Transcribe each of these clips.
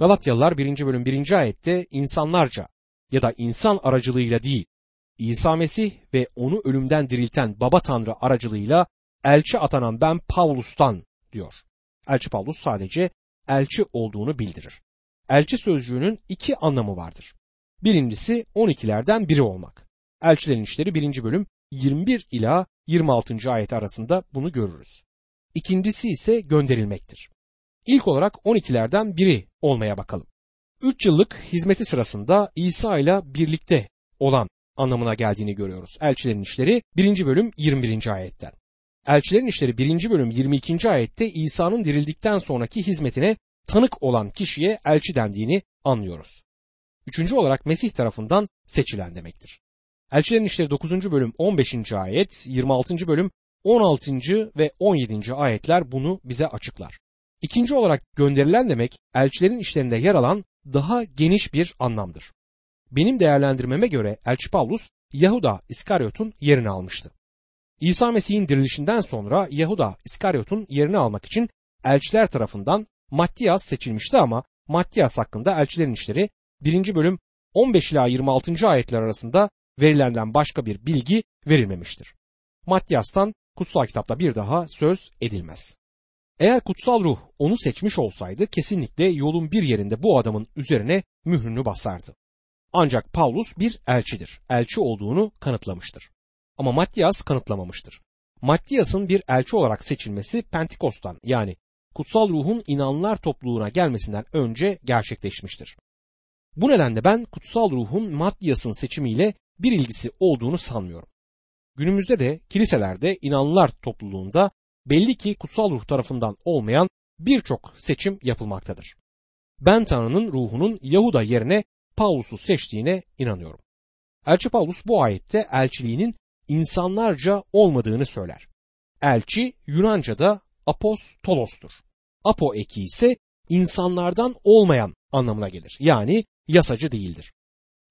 Galatyalılar 1. bölüm 1. ayette insanlarca ya da insan aracılığıyla değil, İsa Mesih ve onu ölümden dirilten Baba Tanrı aracılığıyla elçi atanan ben Pavlus'tan diyor. Elçi Pavlus sadece elçi olduğunu bildirir. Elçi sözcüğünün iki anlamı vardır. Birincisi 12'lerden biri olmak. Elçilerin işleri 1. bölüm 21 ila 26. ayet arasında bunu görürüz. İkincisi ise gönderilmektir. İlk olarak 12'lerden biri olmaya bakalım. 3 yıllık hizmeti sırasında İsa ile birlikte olan anlamına geldiğini görüyoruz. Elçilerin işleri 1. bölüm 21. ayetten. Elçilerin işleri 1. bölüm 22. ayette İsa'nın dirildikten sonraki hizmetine tanık olan kişiye elçi dendiğini anlıyoruz. Üçüncü olarak Mesih tarafından seçilen demektir. Elçilerin işleri 9. bölüm 15. ayet, 26. bölüm 16. ve 17. ayetler bunu bize açıklar. İkinci olarak gönderilen demek elçilerin işlerinde yer alan daha geniş bir anlamdır. Benim değerlendirmeme göre Elçi Pavlus Yahuda İskaryot'un yerini almıştı. İsa Mesih'in dirilişinden sonra Yahuda İskaryot'un yerini almak için elçiler tarafından Mattiyas seçilmişti ama Mattiyas hakkında elçilerin işleri 1. bölüm 15 ila 26. ayetler arasında verilenden başka bir bilgi verilmemiştir. Mattiyas'tan kutsal kitapta bir daha söz edilmez. Eğer kutsal ruh onu seçmiş olsaydı kesinlikle yolun bir yerinde bu adamın üzerine mührünü basardı. Ancak Paulus bir elçidir. Elçi olduğunu kanıtlamıştır. Ama Matthias kanıtlamamıştır. Matthias'ın bir elçi olarak seçilmesi Pentikos'tan yani kutsal ruhun inanlar topluluğuna gelmesinden önce gerçekleşmiştir. Bu nedenle ben kutsal ruhun Matthias'ın seçimiyle bir ilgisi olduğunu sanmıyorum. Günümüzde de kiliselerde inanlar topluluğunda belli ki kutsal ruh tarafından olmayan birçok seçim yapılmaktadır. Ben Tanrı'nın ruhunun Yahuda yerine Paulus'u seçtiğine inanıyorum. Elçi Paulus bu ayette elçiliğinin insanlarca olmadığını söyler. Elçi Yunanca'da apostolostur. Apo eki ise insanlardan olmayan anlamına gelir. Yani yasacı değildir.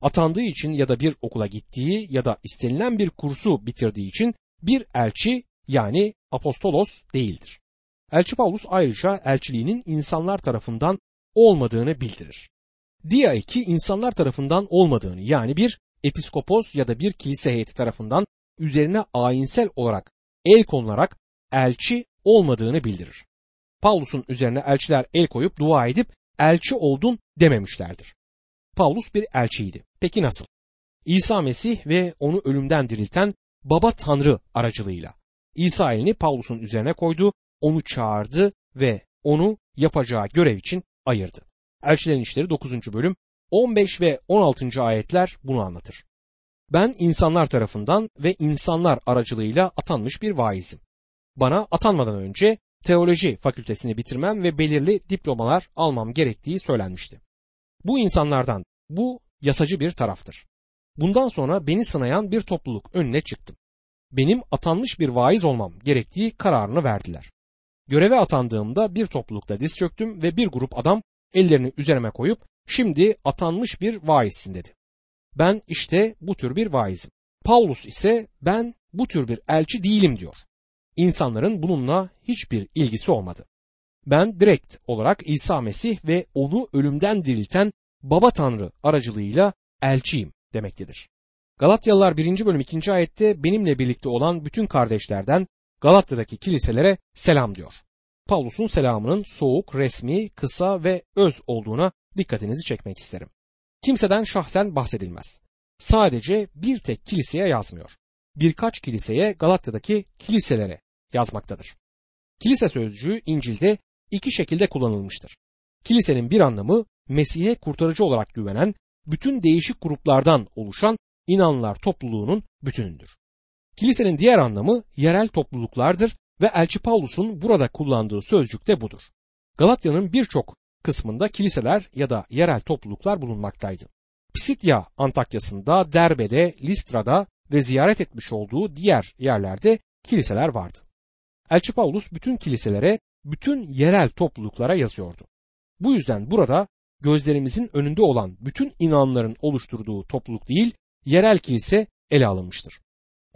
Atandığı için ya da bir okula gittiği ya da istenilen bir kursu bitirdiği için bir elçi yani apostolos değildir. Elçi Paulus ayrıca elçiliğinin insanlar tarafından olmadığını bildirir. Dia eki insanlar tarafından olmadığını yani bir episkopos ya da bir kilise heyeti tarafından üzerine ayinsel olarak el konularak elçi olmadığını bildirir. Paulus'un üzerine elçiler el koyup dua edip elçi oldun dememişlerdir. Paulus bir elçiydi. Peki nasıl? İsa Mesih ve onu ölümden dirilten Baba Tanrı aracılığıyla. İsa elini Paulus'un üzerine koydu, onu çağırdı ve onu yapacağı görev için ayırdı. Elçilerin İşleri 9. bölüm 15 ve 16. ayetler bunu anlatır. Ben insanlar tarafından ve insanlar aracılığıyla atanmış bir vaizim. Bana atanmadan önce teoloji fakültesini bitirmem ve belirli diplomalar almam gerektiği söylenmişti. Bu insanlardan bu yasacı bir taraftır. Bundan sonra beni sınayan bir topluluk önüne çıktım. Benim atanmış bir vaiz olmam gerektiği kararını verdiler. Göreve atandığımda bir toplulukta diz çöktüm ve bir grup adam ellerini üzerime koyup şimdi atanmış bir vaizsin dedi. Ben işte bu tür bir vaizim. Paulus ise ben bu tür bir elçi değilim diyor. İnsanların bununla hiçbir ilgisi olmadı. Ben direkt olarak İsa Mesih ve onu ölümden dirilten Baba Tanrı aracılığıyla elçiyim demektedir. Galatyalılar 1. bölüm 2. ayette benimle birlikte olan bütün kardeşlerden Galatya'daki kiliselere selam diyor. Paulus'un selamının soğuk, resmi, kısa ve öz olduğuna dikkatinizi çekmek isterim. Kimseden şahsen bahsedilmez. Sadece bir tek kiliseye yazmıyor. Birkaç kiliseye Galatya'daki kiliselere yazmaktadır. Kilise sözcüğü İncil'de iki şekilde kullanılmıştır. Kilisenin bir anlamı Mesih'e kurtarıcı olarak güvenen bütün değişik gruplardan oluşan inanlar topluluğunun bütünüdür. Kilisenin diğer anlamı yerel topluluklardır ve Elçi Paulus'un burada kullandığı sözcük de budur. Galatya'nın birçok kısmında kiliseler ya da yerel topluluklar bulunmaktaydı. Psidya Antakya'sında, Derbe'de, Listra'da ve ziyaret etmiş olduğu diğer yerlerde kiliseler vardı. Elçi Paulus bütün kiliselere, bütün yerel topluluklara yazıyordu. Bu yüzden burada gözlerimizin önünde olan bütün inanların oluşturduğu topluluk değil, yerel kilise ele alınmıştır.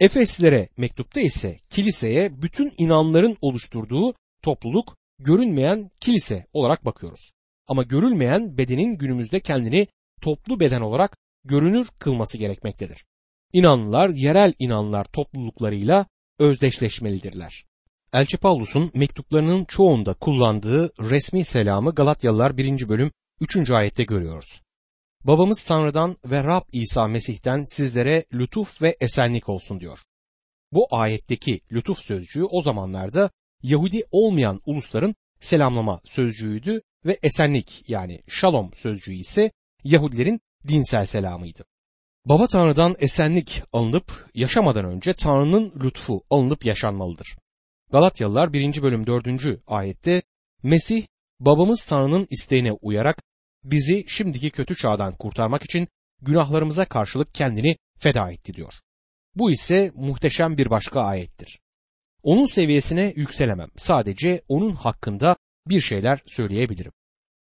Efeslere mektupta ise kiliseye bütün inanların oluşturduğu topluluk görünmeyen kilise olarak bakıyoruz. Ama görülmeyen bedenin günümüzde kendini toplu beden olarak görünür kılması gerekmektedir. İnanlılar yerel inanlar topluluklarıyla özdeşleşmelidirler. Elçi Pavlus'un mektuplarının çoğunda kullandığı resmi selamı Galatyalılar 1. bölüm 3. ayette görüyoruz. Babamız Tanrı'dan ve Rab İsa Mesih'ten sizlere lütuf ve esenlik olsun diyor. Bu ayetteki lütuf sözcüğü o zamanlarda Yahudi olmayan ulusların selamlama sözcüğüydü ve esenlik yani şalom sözcüğü ise Yahudilerin dinsel selamıydı. Baba Tanrı'dan esenlik alınıp yaşamadan önce Tanrı'nın lütfu alınıp yaşanmalıdır. Galatyalılar 1. bölüm 4. ayette Mesih babamız Tanrı'nın isteğine uyarak bizi şimdiki kötü çağdan kurtarmak için günahlarımıza karşılık kendini feda etti diyor. Bu ise muhteşem bir başka ayettir. Onun seviyesine yükselemem. Sadece onun hakkında bir şeyler söyleyebilirim.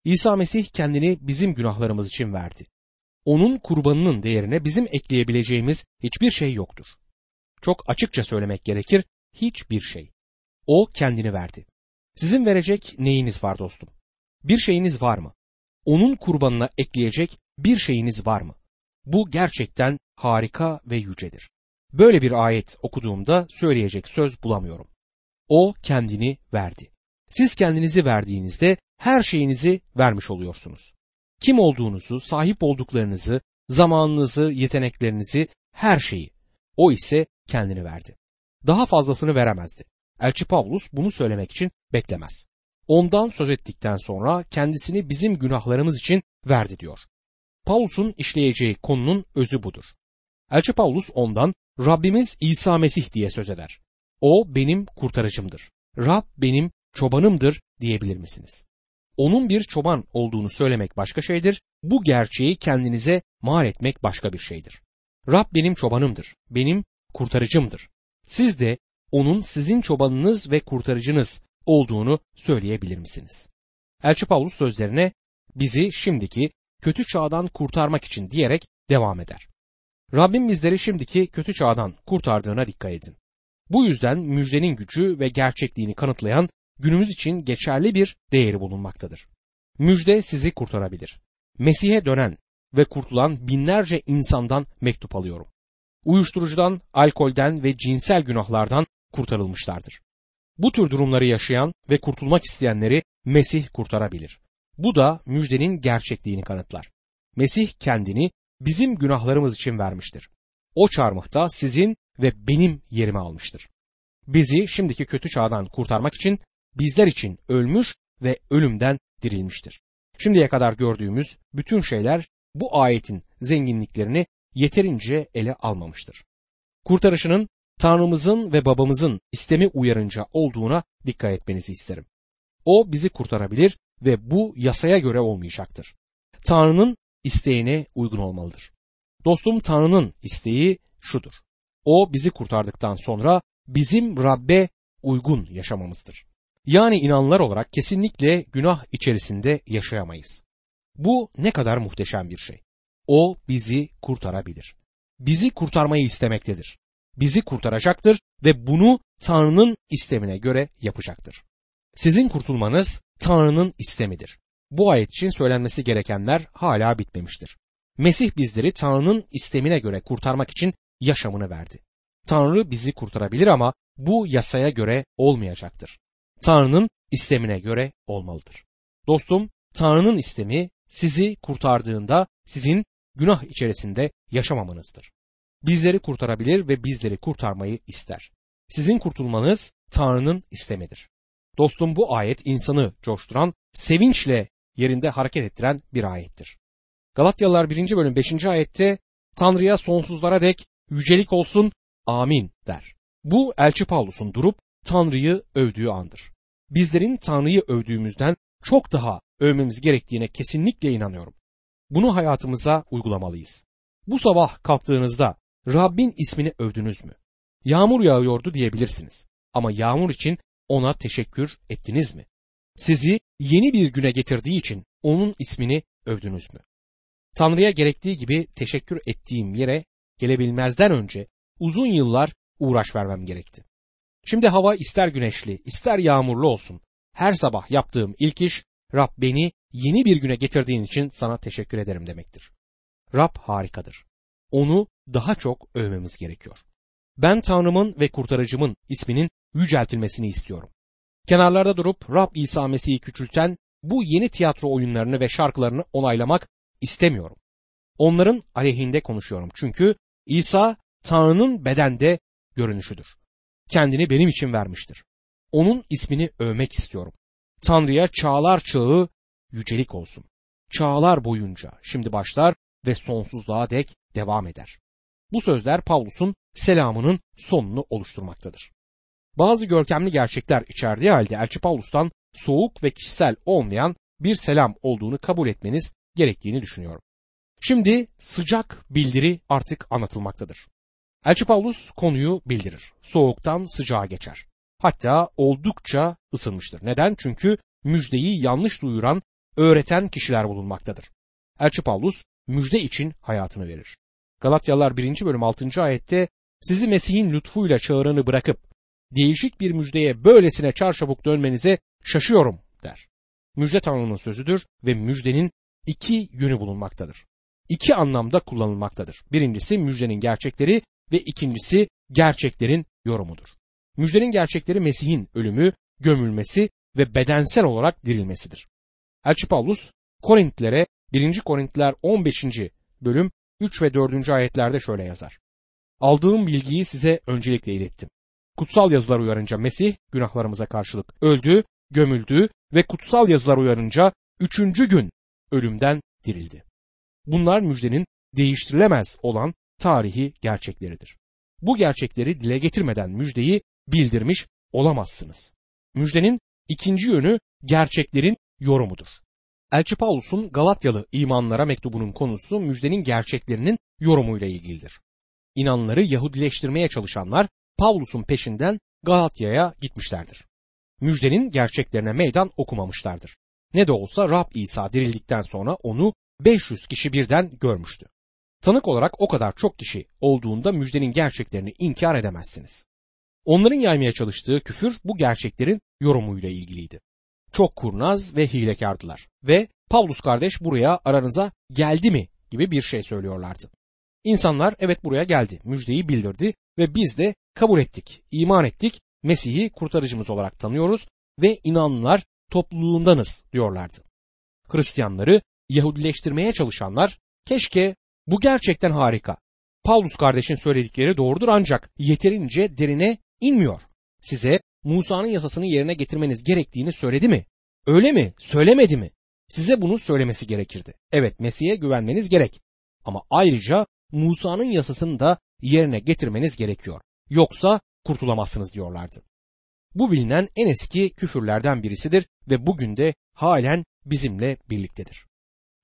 İsa Mesih kendini bizim günahlarımız için verdi. Onun kurbanının değerine bizim ekleyebileceğimiz hiçbir şey yoktur. Çok açıkça söylemek gerekir, hiçbir şey. O kendini verdi. Sizin verecek neyiniz var dostum? Bir şeyiniz var mı? Onun kurbanına ekleyecek bir şeyiniz var mı? Bu gerçekten harika ve yücedir. Böyle bir ayet okuduğumda söyleyecek söz bulamıyorum. O kendini verdi. Siz kendinizi verdiğinizde her şeyinizi vermiş oluyorsunuz. Kim olduğunuzu, sahip olduklarınızı, zamanınızı, yeteneklerinizi, her şeyi. O ise kendini verdi. Daha fazlasını veremezdi. Elçi Pavlus bunu söylemek için beklemez. Ondan söz ettikten sonra kendisini bizim günahlarımız için verdi diyor. Pavlus'un işleyeceği konunun özü budur. Elçi Pavlus ondan Rabbimiz İsa Mesih diye söz eder. O benim kurtarıcımdır. Rab benim çobanımdır diyebilir misiniz? Onun bir çoban olduğunu söylemek başka şeydir. Bu gerçeği kendinize mal etmek başka bir şeydir. Rab benim çobanımdır. Benim kurtarıcımdır. Siz de onun sizin çobanınız ve kurtarıcınız olduğunu söyleyebilir misiniz? Elçi Paulus sözlerine bizi şimdiki kötü çağdan kurtarmak için diyerek devam eder. Rabbim bizleri şimdiki kötü çağdan kurtardığına dikkat edin. Bu yüzden müjdenin gücü ve gerçekliğini kanıtlayan günümüz için geçerli bir değeri bulunmaktadır. Müjde sizi kurtarabilir. Mesih'e dönen ve kurtulan binlerce insandan mektup alıyorum. Uyuşturucudan, alkolden ve cinsel günahlardan kurtarılmışlardır. Bu tür durumları yaşayan ve kurtulmak isteyenleri Mesih kurtarabilir. Bu da müjdenin gerçekliğini kanıtlar. Mesih kendini bizim günahlarımız için vermiştir. O çarmıhta sizin ve benim yerimi almıştır. Bizi şimdiki kötü çağdan kurtarmak için bizler için ölmüş ve ölümden dirilmiştir. Şimdiye kadar gördüğümüz bütün şeyler bu ayetin zenginliklerini yeterince ele almamıştır. Kurtarışının Tanrımızın ve babamızın istemi uyarınca olduğuna dikkat etmenizi isterim. O bizi kurtarabilir ve bu yasaya göre olmayacaktır. Tanrı'nın isteğine uygun olmalıdır. Dostum Tanrı'nın isteği şudur. O bizi kurtardıktan sonra bizim Rabbe uygun yaşamamızdır. Yani inanlar olarak kesinlikle günah içerisinde yaşayamayız. Bu ne kadar muhteşem bir şey. O bizi kurtarabilir. Bizi kurtarmayı istemektedir. Bizi kurtaracaktır ve bunu Tanrı'nın istemine göre yapacaktır. Sizin kurtulmanız Tanrı'nın istemidir. Bu ayet için söylenmesi gerekenler hala bitmemiştir. Mesih bizleri Tanrı'nın istemine göre kurtarmak için yaşamını verdi. Tanrı bizi kurtarabilir ama bu yasaya göre olmayacaktır. Tanrı'nın istemine göre olmalıdır. Dostum, Tanrı'nın istemi sizi kurtardığında sizin günah içerisinde yaşamamanızdır. Bizleri kurtarabilir ve bizleri kurtarmayı ister. Sizin kurtulmanız Tanrı'nın istemidir. Dostum bu ayet insanı coşturan, sevinçle yerinde hareket ettiren bir ayettir. Galatyalılar 1. bölüm 5. ayette Tanrı'ya sonsuzlara dek yücelik olsun amin der. Bu elçi Pavlus'un durup Tanrı'yı övdüğü andır. Bizlerin Tanrı'yı övdüğümüzden çok daha övmemiz gerektiğine kesinlikle inanıyorum. Bunu hayatımıza uygulamalıyız. Bu sabah kalktığınızda Rabbin ismini övdünüz mü? Yağmur yağıyordu diyebilirsiniz. Ama yağmur için ona teşekkür ettiniz mi? Sizi yeni bir güne getirdiği için onun ismini övdünüz mü? Tanrı'ya gerektiği gibi teşekkür ettiğim yere gelebilmezden önce uzun yıllar uğraş vermem gerekti. Şimdi hava ister güneşli, ister yağmurlu olsun. Her sabah yaptığım ilk iş Rab beni yeni bir güne getirdiğin için sana teşekkür ederim demektir. Rab harikadır. Onu daha çok övmemiz gerekiyor. Ben Tanrımın ve kurtarıcımın isminin yüceltilmesini istiyorum. Kenarlarda durup Rab İsa Mesih'i küçülten bu yeni tiyatro oyunlarını ve şarkılarını onaylamak istemiyorum. Onların aleyhinde konuşuyorum çünkü İsa Tanrı'nın bedende görünüşüdür. Kendini benim için vermiştir. Onun ismini övmek istiyorum. Tanrı'ya çağlar çağı yücelik olsun. Çağlar boyunca şimdi başlar ve sonsuzluğa dek devam eder. Bu sözler Pavlus'un selamının sonunu oluşturmaktadır. Bazı görkemli gerçekler içerdiği halde Elçi Pavlus'tan soğuk ve kişisel olmayan bir selam olduğunu kabul etmeniz gerektiğini düşünüyorum. Şimdi sıcak bildiri artık anlatılmaktadır. Elçi Pavlus konuyu bildirir. Soğuktan sıcağa geçer. Hatta oldukça ısınmıştır. Neden? Çünkü müjdeyi yanlış duyuran, öğreten kişiler bulunmaktadır. Elçi Pavlus müjde için hayatını verir. Galatyalılar 1. bölüm 6. ayette sizi Mesih'in lütfuyla çağıranı bırakıp değişik bir müjdeye böylesine çarşabuk dönmenize şaşıyorum der. Müjde Tanrı'nın sözüdür ve müjdenin iki yönü bulunmaktadır. İki anlamda kullanılmaktadır. Birincisi müjdenin gerçekleri ve ikincisi gerçeklerin yorumudur. Müjdenin gerçekleri Mesih'in ölümü, gömülmesi ve bedensel olarak dirilmesidir. Elçi Paulus Korintlilere 1. Korintliler 15. bölüm 3 ve 4. ayetlerde şöyle yazar. Aldığım bilgiyi size öncelikle ilettim. Kutsal yazılar uyarınca Mesih günahlarımıza karşılık öldü, gömüldü ve kutsal yazılar uyarınca üçüncü gün ölümden dirildi. Bunlar müjdenin değiştirilemez olan tarihi gerçekleridir. Bu gerçekleri dile getirmeden müjdeyi bildirmiş olamazsınız. Müjdenin ikinci yönü gerçeklerin yorumudur. Elçi Paulus'un Galatyalı imanlara mektubunun konusu müjdenin gerçeklerinin yorumuyla ilgilidir. İnanları Yahudileştirmeye çalışanlar Paulus'un peşinden Galatya'ya gitmişlerdir. Müjdenin gerçeklerine meydan okumamışlardır. Ne de olsa Rab İsa dirildikten sonra onu 500 kişi birden görmüştü. Tanık olarak o kadar çok kişi olduğunda müjdenin gerçeklerini inkar edemezsiniz. Onların yaymaya çalıştığı küfür bu gerçeklerin yorumuyla ilgiliydi. Çok kurnaz ve hilekardılar ve Pavlus kardeş buraya aranıza geldi mi gibi bir şey söylüyorlardı. İnsanlar evet buraya geldi, müjdeyi bildirdi ve biz de kabul ettik, iman ettik, Mesih'i kurtarıcımız olarak tanıyoruz ve inanlılar topluluğundanız diyorlardı. Hristiyanları Yahudileştirmeye çalışanlar keşke bu gerçekten harika. Paulus kardeşin söyledikleri doğrudur ancak yeterince derine inmiyor. Size Musa'nın yasasını yerine getirmeniz gerektiğini söyledi mi? Öyle mi? Söylemedi mi? Size bunu söylemesi gerekirdi. Evet Mesih'e güvenmeniz gerek. Ama ayrıca Musa'nın yasasını da yerine getirmeniz gerekiyor. Yoksa kurtulamazsınız diyorlardı. Bu bilinen en eski küfürlerden birisidir ve bugün de halen bizimle birliktedir.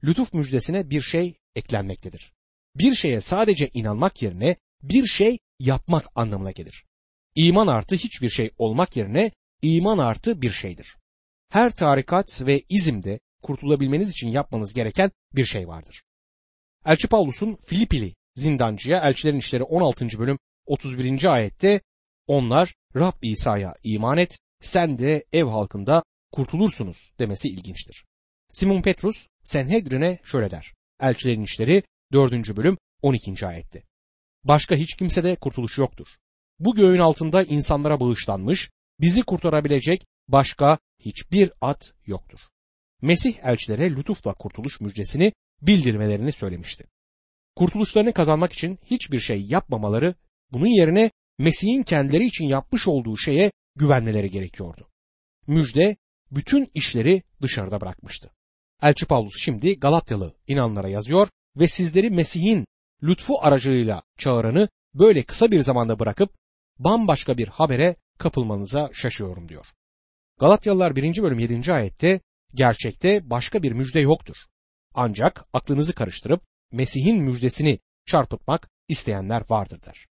Lütuf müjdesine bir şey eklenmektedir. Bir şeye sadece inanmak yerine bir şey yapmak anlamına gelir. İman artı hiçbir şey olmak yerine iman artı bir şeydir. Her tarikat ve izimde kurtulabilmeniz için yapmanız gereken bir şey vardır. Elçi Paulus'un Filipili zindancıya Elçilerin İşleri 16. bölüm 31. ayette onlar Rab İsa'ya iman et sen de ev halkında kurtulursunuz demesi ilginçtir. Simon Petrus Senhedrin'e şöyle der. Elçilerin İşleri 4. bölüm 12. ayette. Başka hiç kimsede kurtuluş yoktur. Bu göğün altında insanlara bağışlanmış, bizi kurtarabilecek başka hiçbir at yoktur. Mesih elçilere lütufla kurtuluş müjdesini bildirmelerini söylemişti. Kurtuluşlarını kazanmak için hiçbir şey yapmamaları, bunun yerine Mesih'in kendileri için yapmış olduğu şeye güvenmeleri gerekiyordu. Müjde bütün işleri dışarıda bırakmıştı. Elçi Paulus şimdi Galatyalı inanlara yazıyor ve sizleri Mesih'in lütfu aracılığıyla çağıranı böyle kısa bir zamanda bırakıp bambaşka bir habere kapılmanıza şaşıyorum diyor. Galatyalılar 1. bölüm 7. ayette gerçekte başka bir müjde yoktur. Ancak aklınızı karıştırıp Mesih'in müjdesini çarpıtmak isteyenler vardır der.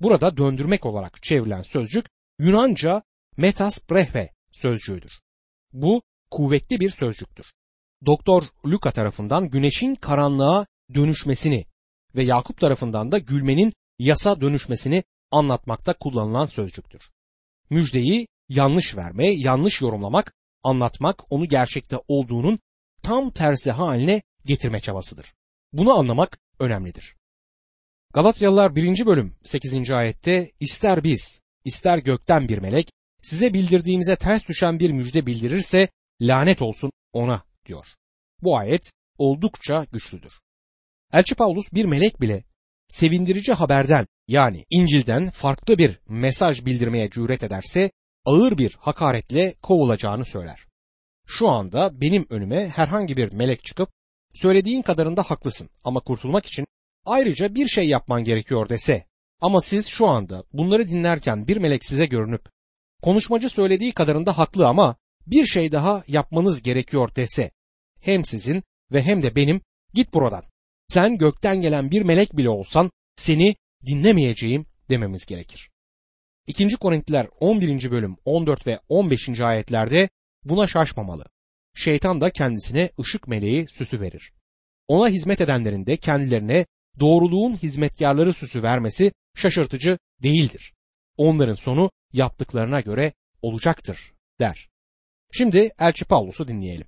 Burada döndürmek olarak çevrilen sözcük Yunanca metas brehve sözcüğüdür. Bu kuvvetli bir sözcüktür. Doktor Luka tarafından güneşin karanlığa dönüşmesini ve Yakup tarafından da gülmenin yasa dönüşmesini anlatmakta kullanılan sözcüktür. Müjdeyi yanlış verme, yanlış yorumlamak, anlatmak onu gerçekte olduğunun tam tersi haline getirme çabasıdır. Bunu anlamak önemlidir. Galatyalılar 1. bölüm 8. ayette ister biz, ister gökten bir melek size bildirdiğimize ters düşen bir müjde bildirirse lanet olsun ona diyor. Bu ayet oldukça güçlüdür. Elçi Paulus bir melek bile sevindirici haberden yani İncil'den farklı bir mesaj bildirmeye cüret ederse ağır bir hakaretle kovulacağını söyler. Şu anda benim önüme herhangi bir melek çıkıp söylediğin kadarında haklısın ama kurtulmak için ayrıca bir şey yapman gerekiyor dese ama siz şu anda bunları dinlerken bir melek size görünüp konuşmacı söylediği kadarında haklı ama bir şey daha yapmanız gerekiyor dese hem sizin ve hem de benim git buradan. Sen gökten gelen bir melek bile olsan seni dinlemeyeceğim dememiz gerekir. 2. Korintiler 11. bölüm 14 ve 15. ayetlerde buna şaşmamalı. Şeytan da kendisine ışık meleği süsü verir. Ona hizmet edenlerin de kendilerine doğruluğun hizmetkarları süsü vermesi şaşırtıcı değildir. Onların sonu yaptıklarına göre olacaktır der. Şimdi Elçi Pavlus'u dinleyelim.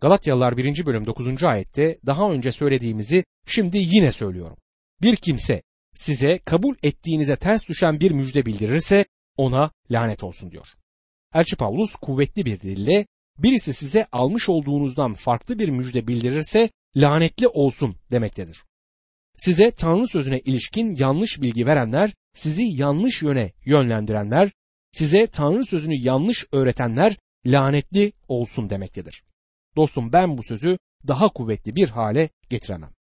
Galatyalılar 1. bölüm 9. ayette daha önce söylediğimizi şimdi yine söylüyorum. Bir kimse size kabul ettiğinize ters düşen bir müjde bildirirse ona lanet olsun diyor. Elçi Pavlus kuvvetli bir dille birisi size almış olduğunuzdan farklı bir müjde bildirirse lanetli olsun demektedir. Size Tanrı sözüne ilişkin yanlış bilgi verenler, sizi yanlış yöne yönlendirenler, size Tanrı sözünü yanlış öğretenler lanetli olsun demektedir. Dostum ben bu sözü daha kuvvetli bir hale getiremem.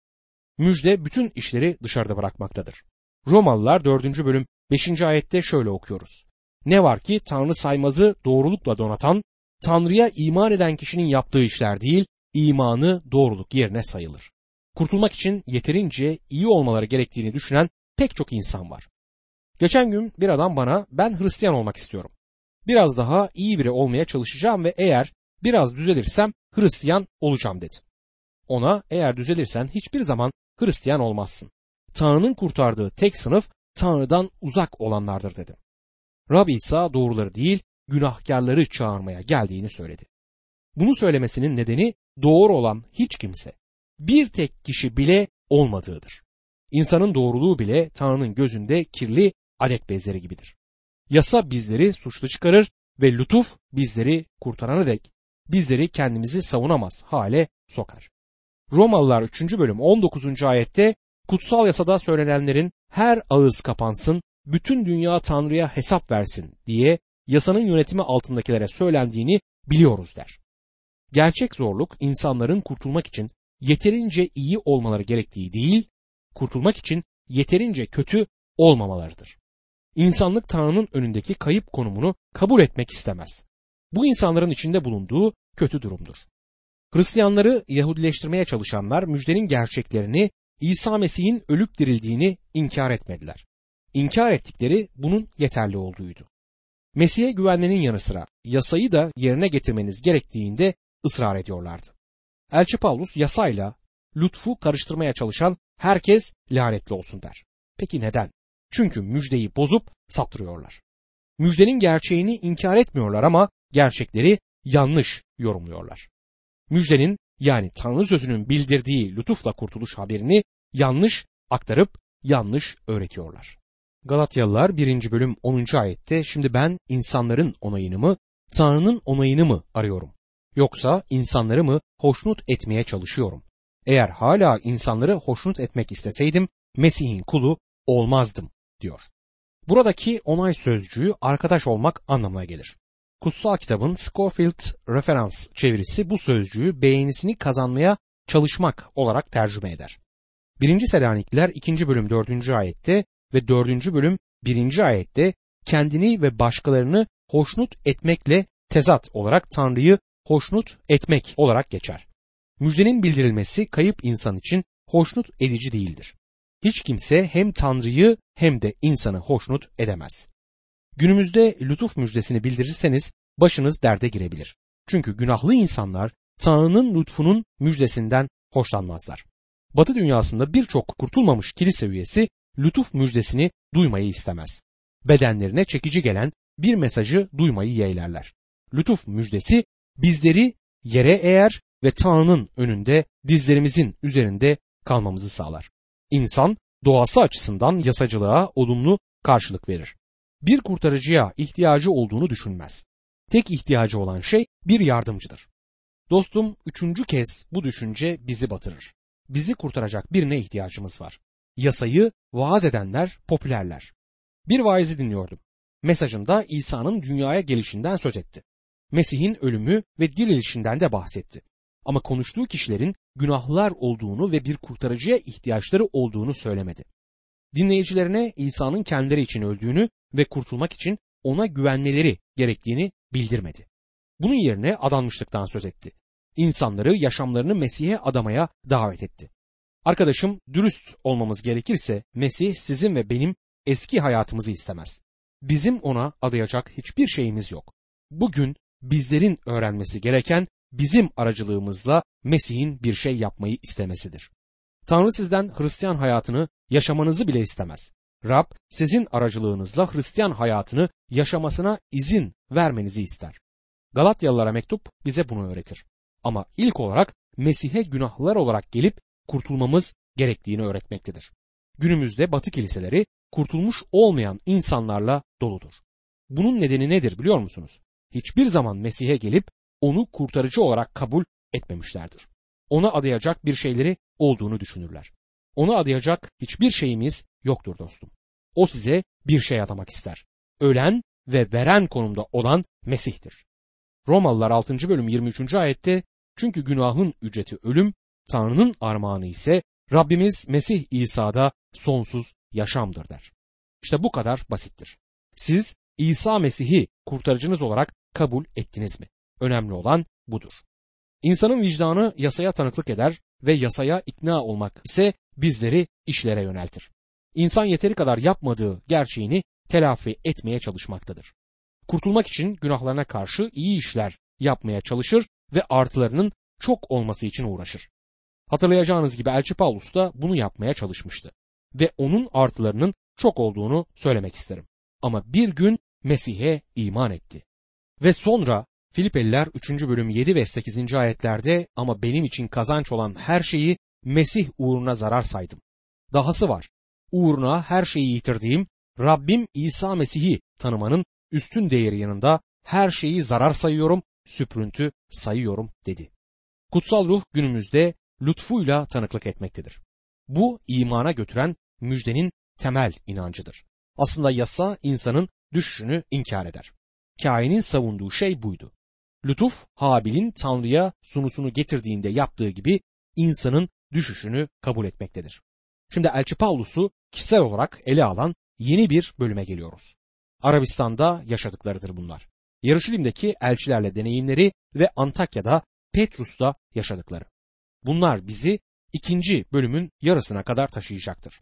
Müjde bütün işleri dışarıda bırakmaktadır. Romalılar 4. bölüm 5. ayette şöyle okuyoruz. Ne var ki Tanrı saymazı doğrulukla donatan, Tanrı'ya iman eden kişinin yaptığı işler değil, imanı doğruluk yerine sayılır. Kurtulmak için yeterince iyi olmaları gerektiğini düşünen pek çok insan var. Geçen gün bir adam bana ben Hristiyan olmak istiyorum. Biraz daha iyi biri olmaya çalışacağım ve eğer biraz düzelirsem Hristiyan olacağım dedi. Ona eğer düzelirsen hiçbir zaman Hristiyan olmazsın. Tanrı'nın kurtardığı tek sınıf Tanrı'dan uzak olanlardır dedim. Rab İsa doğruları değil günahkarları çağırmaya geldiğini söyledi. Bunu söylemesinin nedeni doğru olan hiç kimse, bir tek kişi bile olmadığıdır. İnsanın doğruluğu bile Tanrı'nın gözünde kirli adet bezleri gibidir. Yasa bizleri suçlu çıkarır ve lütuf bizleri kurtarana dek bizleri kendimizi savunamaz hale sokar. Romalılar 3. bölüm 19. ayette kutsal yasada söylenenlerin her ağız kapansın, bütün dünya Tanrı'ya hesap versin diye yasanın yönetimi altındakilere söylendiğini biliyoruz der. Gerçek zorluk insanların kurtulmak için yeterince iyi olmaları gerektiği değil, kurtulmak için yeterince kötü olmamalarıdır. İnsanlık Tanrı'nın önündeki kayıp konumunu kabul etmek istemez. Bu insanların içinde bulunduğu kötü durumdur. Hristiyanları Yahudileştirmeye çalışanlar müjdenin gerçeklerini İsa Mesih'in ölüp dirildiğini inkar etmediler. İnkar ettikleri bunun yeterli olduğuydu. Mesih'e güvenmenin yanı sıra yasayı da yerine getirmeniz gerektiğinde ısrar ediyorlardı. Elçi Paulus yasayla lütfu karıştırmaya çalışan herkes lanetli olsun der. Peki neden? Çünkü müjdeyi bozup saptırıyorlar. Müjdenin gerçeğini inkar etmiyorlar ama gerçekleri yanlış yorumluyorlar. Müjdenin yani Tanrı sözünün bildirdiği lütufla kurtuluş haberini yanlış aktarıp yanlış öğretiyorlar. Galatyalılar 1. bölüm 10. ayette şimdi ben insanların onayını mı Tanrı'nın onayını mı arıyorum? Yoksa insanları mı hoşnut etmeye çalışıyorum? Eğer hala insanları hoşnut etmek isteseydim Mesih'in kulu olmazdım diyor. Buradaki onay sözcüğü arkadaş olmak anlamına gelir. Kutsal kitabın Scofield referans çevirisi bu sözcüğü beğenisini kazanmaya çalışmak olarak tercüme eder. 1. Selanikliler 2. bölüm 4. ayette ve 4. bölüm 1. ayette kendini ve başkalarını hoşnut etmekle tezat olarak Tanrı'yı hoşnut etmek olarak geçer. Müjdenin bildirilmesi kayıp insan için hoşnut edici değildir. Hiç kimse hem Tanrı'yı hem de insanı hoşnut edemez. Günümüzde lütuf müjdesini bildirirseniz başınız derde girebilir. Çünkü günahlı insanlar Tanrı'nın lütfunun müjdesinden hoşlanmazlar. Batı dünyasında birçok kurtulmamış kilise üyesi lütuf müjdesini duymayı istemez. Bedenlerine çekici gelen bir mesajı duymayı yeğlerler. Lütuf müjdesi bizleri yere eğer ve Tanrı'nın önünde dizlerimizin üzerinde kalmamızı sağlar. İnsan doğası açısından yasacılığa olumlu karşılık verir. Bir kurtarıcıya ihtiyacı olduğunu düşünmez. Tek ihtiyacı olan şey bir yardımcıdır. Dostum üçüncü kez bu düşünce bizi batırır. Bizi kurtaracak birine ihtiyacımız var. Yasayı vaaz edenler popülerler. Bir vaizi dinliyordum. Mesajında İsa'nın dünyaya gelişinden söz etti. Mesih'in ölümü ve dirilişinden de bahsetti. Ama konuştuğu kişilerin günahlılar olduğunu ve bir kurtarıcıya ihtiyaçları olduğunu söylemedi. Dinleyicilerine İsa'nın kendileri için öldüğünü ve kurtulmak için ona güvenmeleri gerektiğini bildirmedi. Bunun yerine adanmışlıktan söz etti. İnsanları yaşamlarını Mesih'e adamaya davet etti. Arkadaşım dürüst olmamız gerekirse Mesih sizin ve benim eski hayatımızı istemez. Bizim ona adayacak hiçbir şeyimiz yok. Bugün bizlerin öğrenmesi gereken bizim aracılığımızla Mesih'in bir şey yapmayı istemesidir. Tanrı sizden Hristiyan hayatını yaşamanızı bile istemez. Rab sizin aracılığınızla Hristiyan hayatını yaşamasına izin vermenizi ister. Galatyalılara mektup bize bunu öğretir. Ama ilk olarak Mesih'e günahlar olarak gelip kurtulmamız gerektiğini öğretmektedir. Günümüzde Batı kiliseleri kurtulmuş olmayan insanlarla doludur. Bunun nedeni nedir biliyor musunuz? Hiçbir zaman Mesih'e gelip onu kurtarıcı olarak kabul etmemişlerdir. Ona adayacak bir şeyleri olduğunu düşünürler. Ona adayacak hiçbir şeyimiz yoktur dostum. O size bir şey adamak ister. Ölen ve veren konumda olan Mesih'tir. Romalılar 6. bölüm 23. ayette çünkü günahın ücreti ölüm, Tanrı'nın armağanı ise Rabbimiz Mesih İsa'da sonsuz yaşamdır der. İşte bu kadar basittir. Siz İsa Mesih'i kurtarıcınız olarak kabul ettiniz mi? Önemli olan budur. İnsanın vicdanı yasaya tanıklık eder ve yasaya ikna olmak ise bizleri işlere yöneltir. İnsan yeteri kadar yapmadığı gerçeğini telafi etmeye çalışmaktadır. Kurtulmak için günahlarına karşı iyi işler yapmaya çalışır ve artılarının çok olması için uğraşır. Hatırlayacağınız gibi Elçi Paulus da bunu yapmaya çalışmıştı ve onun artılarının çok olduğunu söylemek isterim. Ama bir gün Mesih'e iman etti. Ve sonra Filipeliler 3. bölüm 7 ve 8. ayetlerde ama benim için kazanç olan her şeyi Mesih uğruna zarar saydım. Dahası var. Uğruna her şeyi yitirdiğim Rabbim İsa Mesih'i tanımanın üstün değeri yanında her şeyi zarar sayıyorum, süprüntü sayıyorum dedi. Kutsal ruh günümüzde lütfuyla tanıklık etmektedir. Bu imana götüren müjdenin temel inancıdır. Aslında yasa insanın düşüşünü inkar eder. Kain'in savunduğu şey buydu. Lütuf Habil'in Tanrı'ya sunusunu getirdiğinde yaptığı gibi insanın düşüşünü kabul etmektedir. Şimdi Elçi Paulus'u kişisel olarak ele alan yeni bir bölüme geliyoruz. Arabistan'da yaşadıklarıdır bunlar. Yarışilim'deki elçilerle deneyimleri ve Antakya'da Petrus'ta yaşadıkları. Bunlar bizi ikinci bölümün yarısına kadar taşıyacaktır.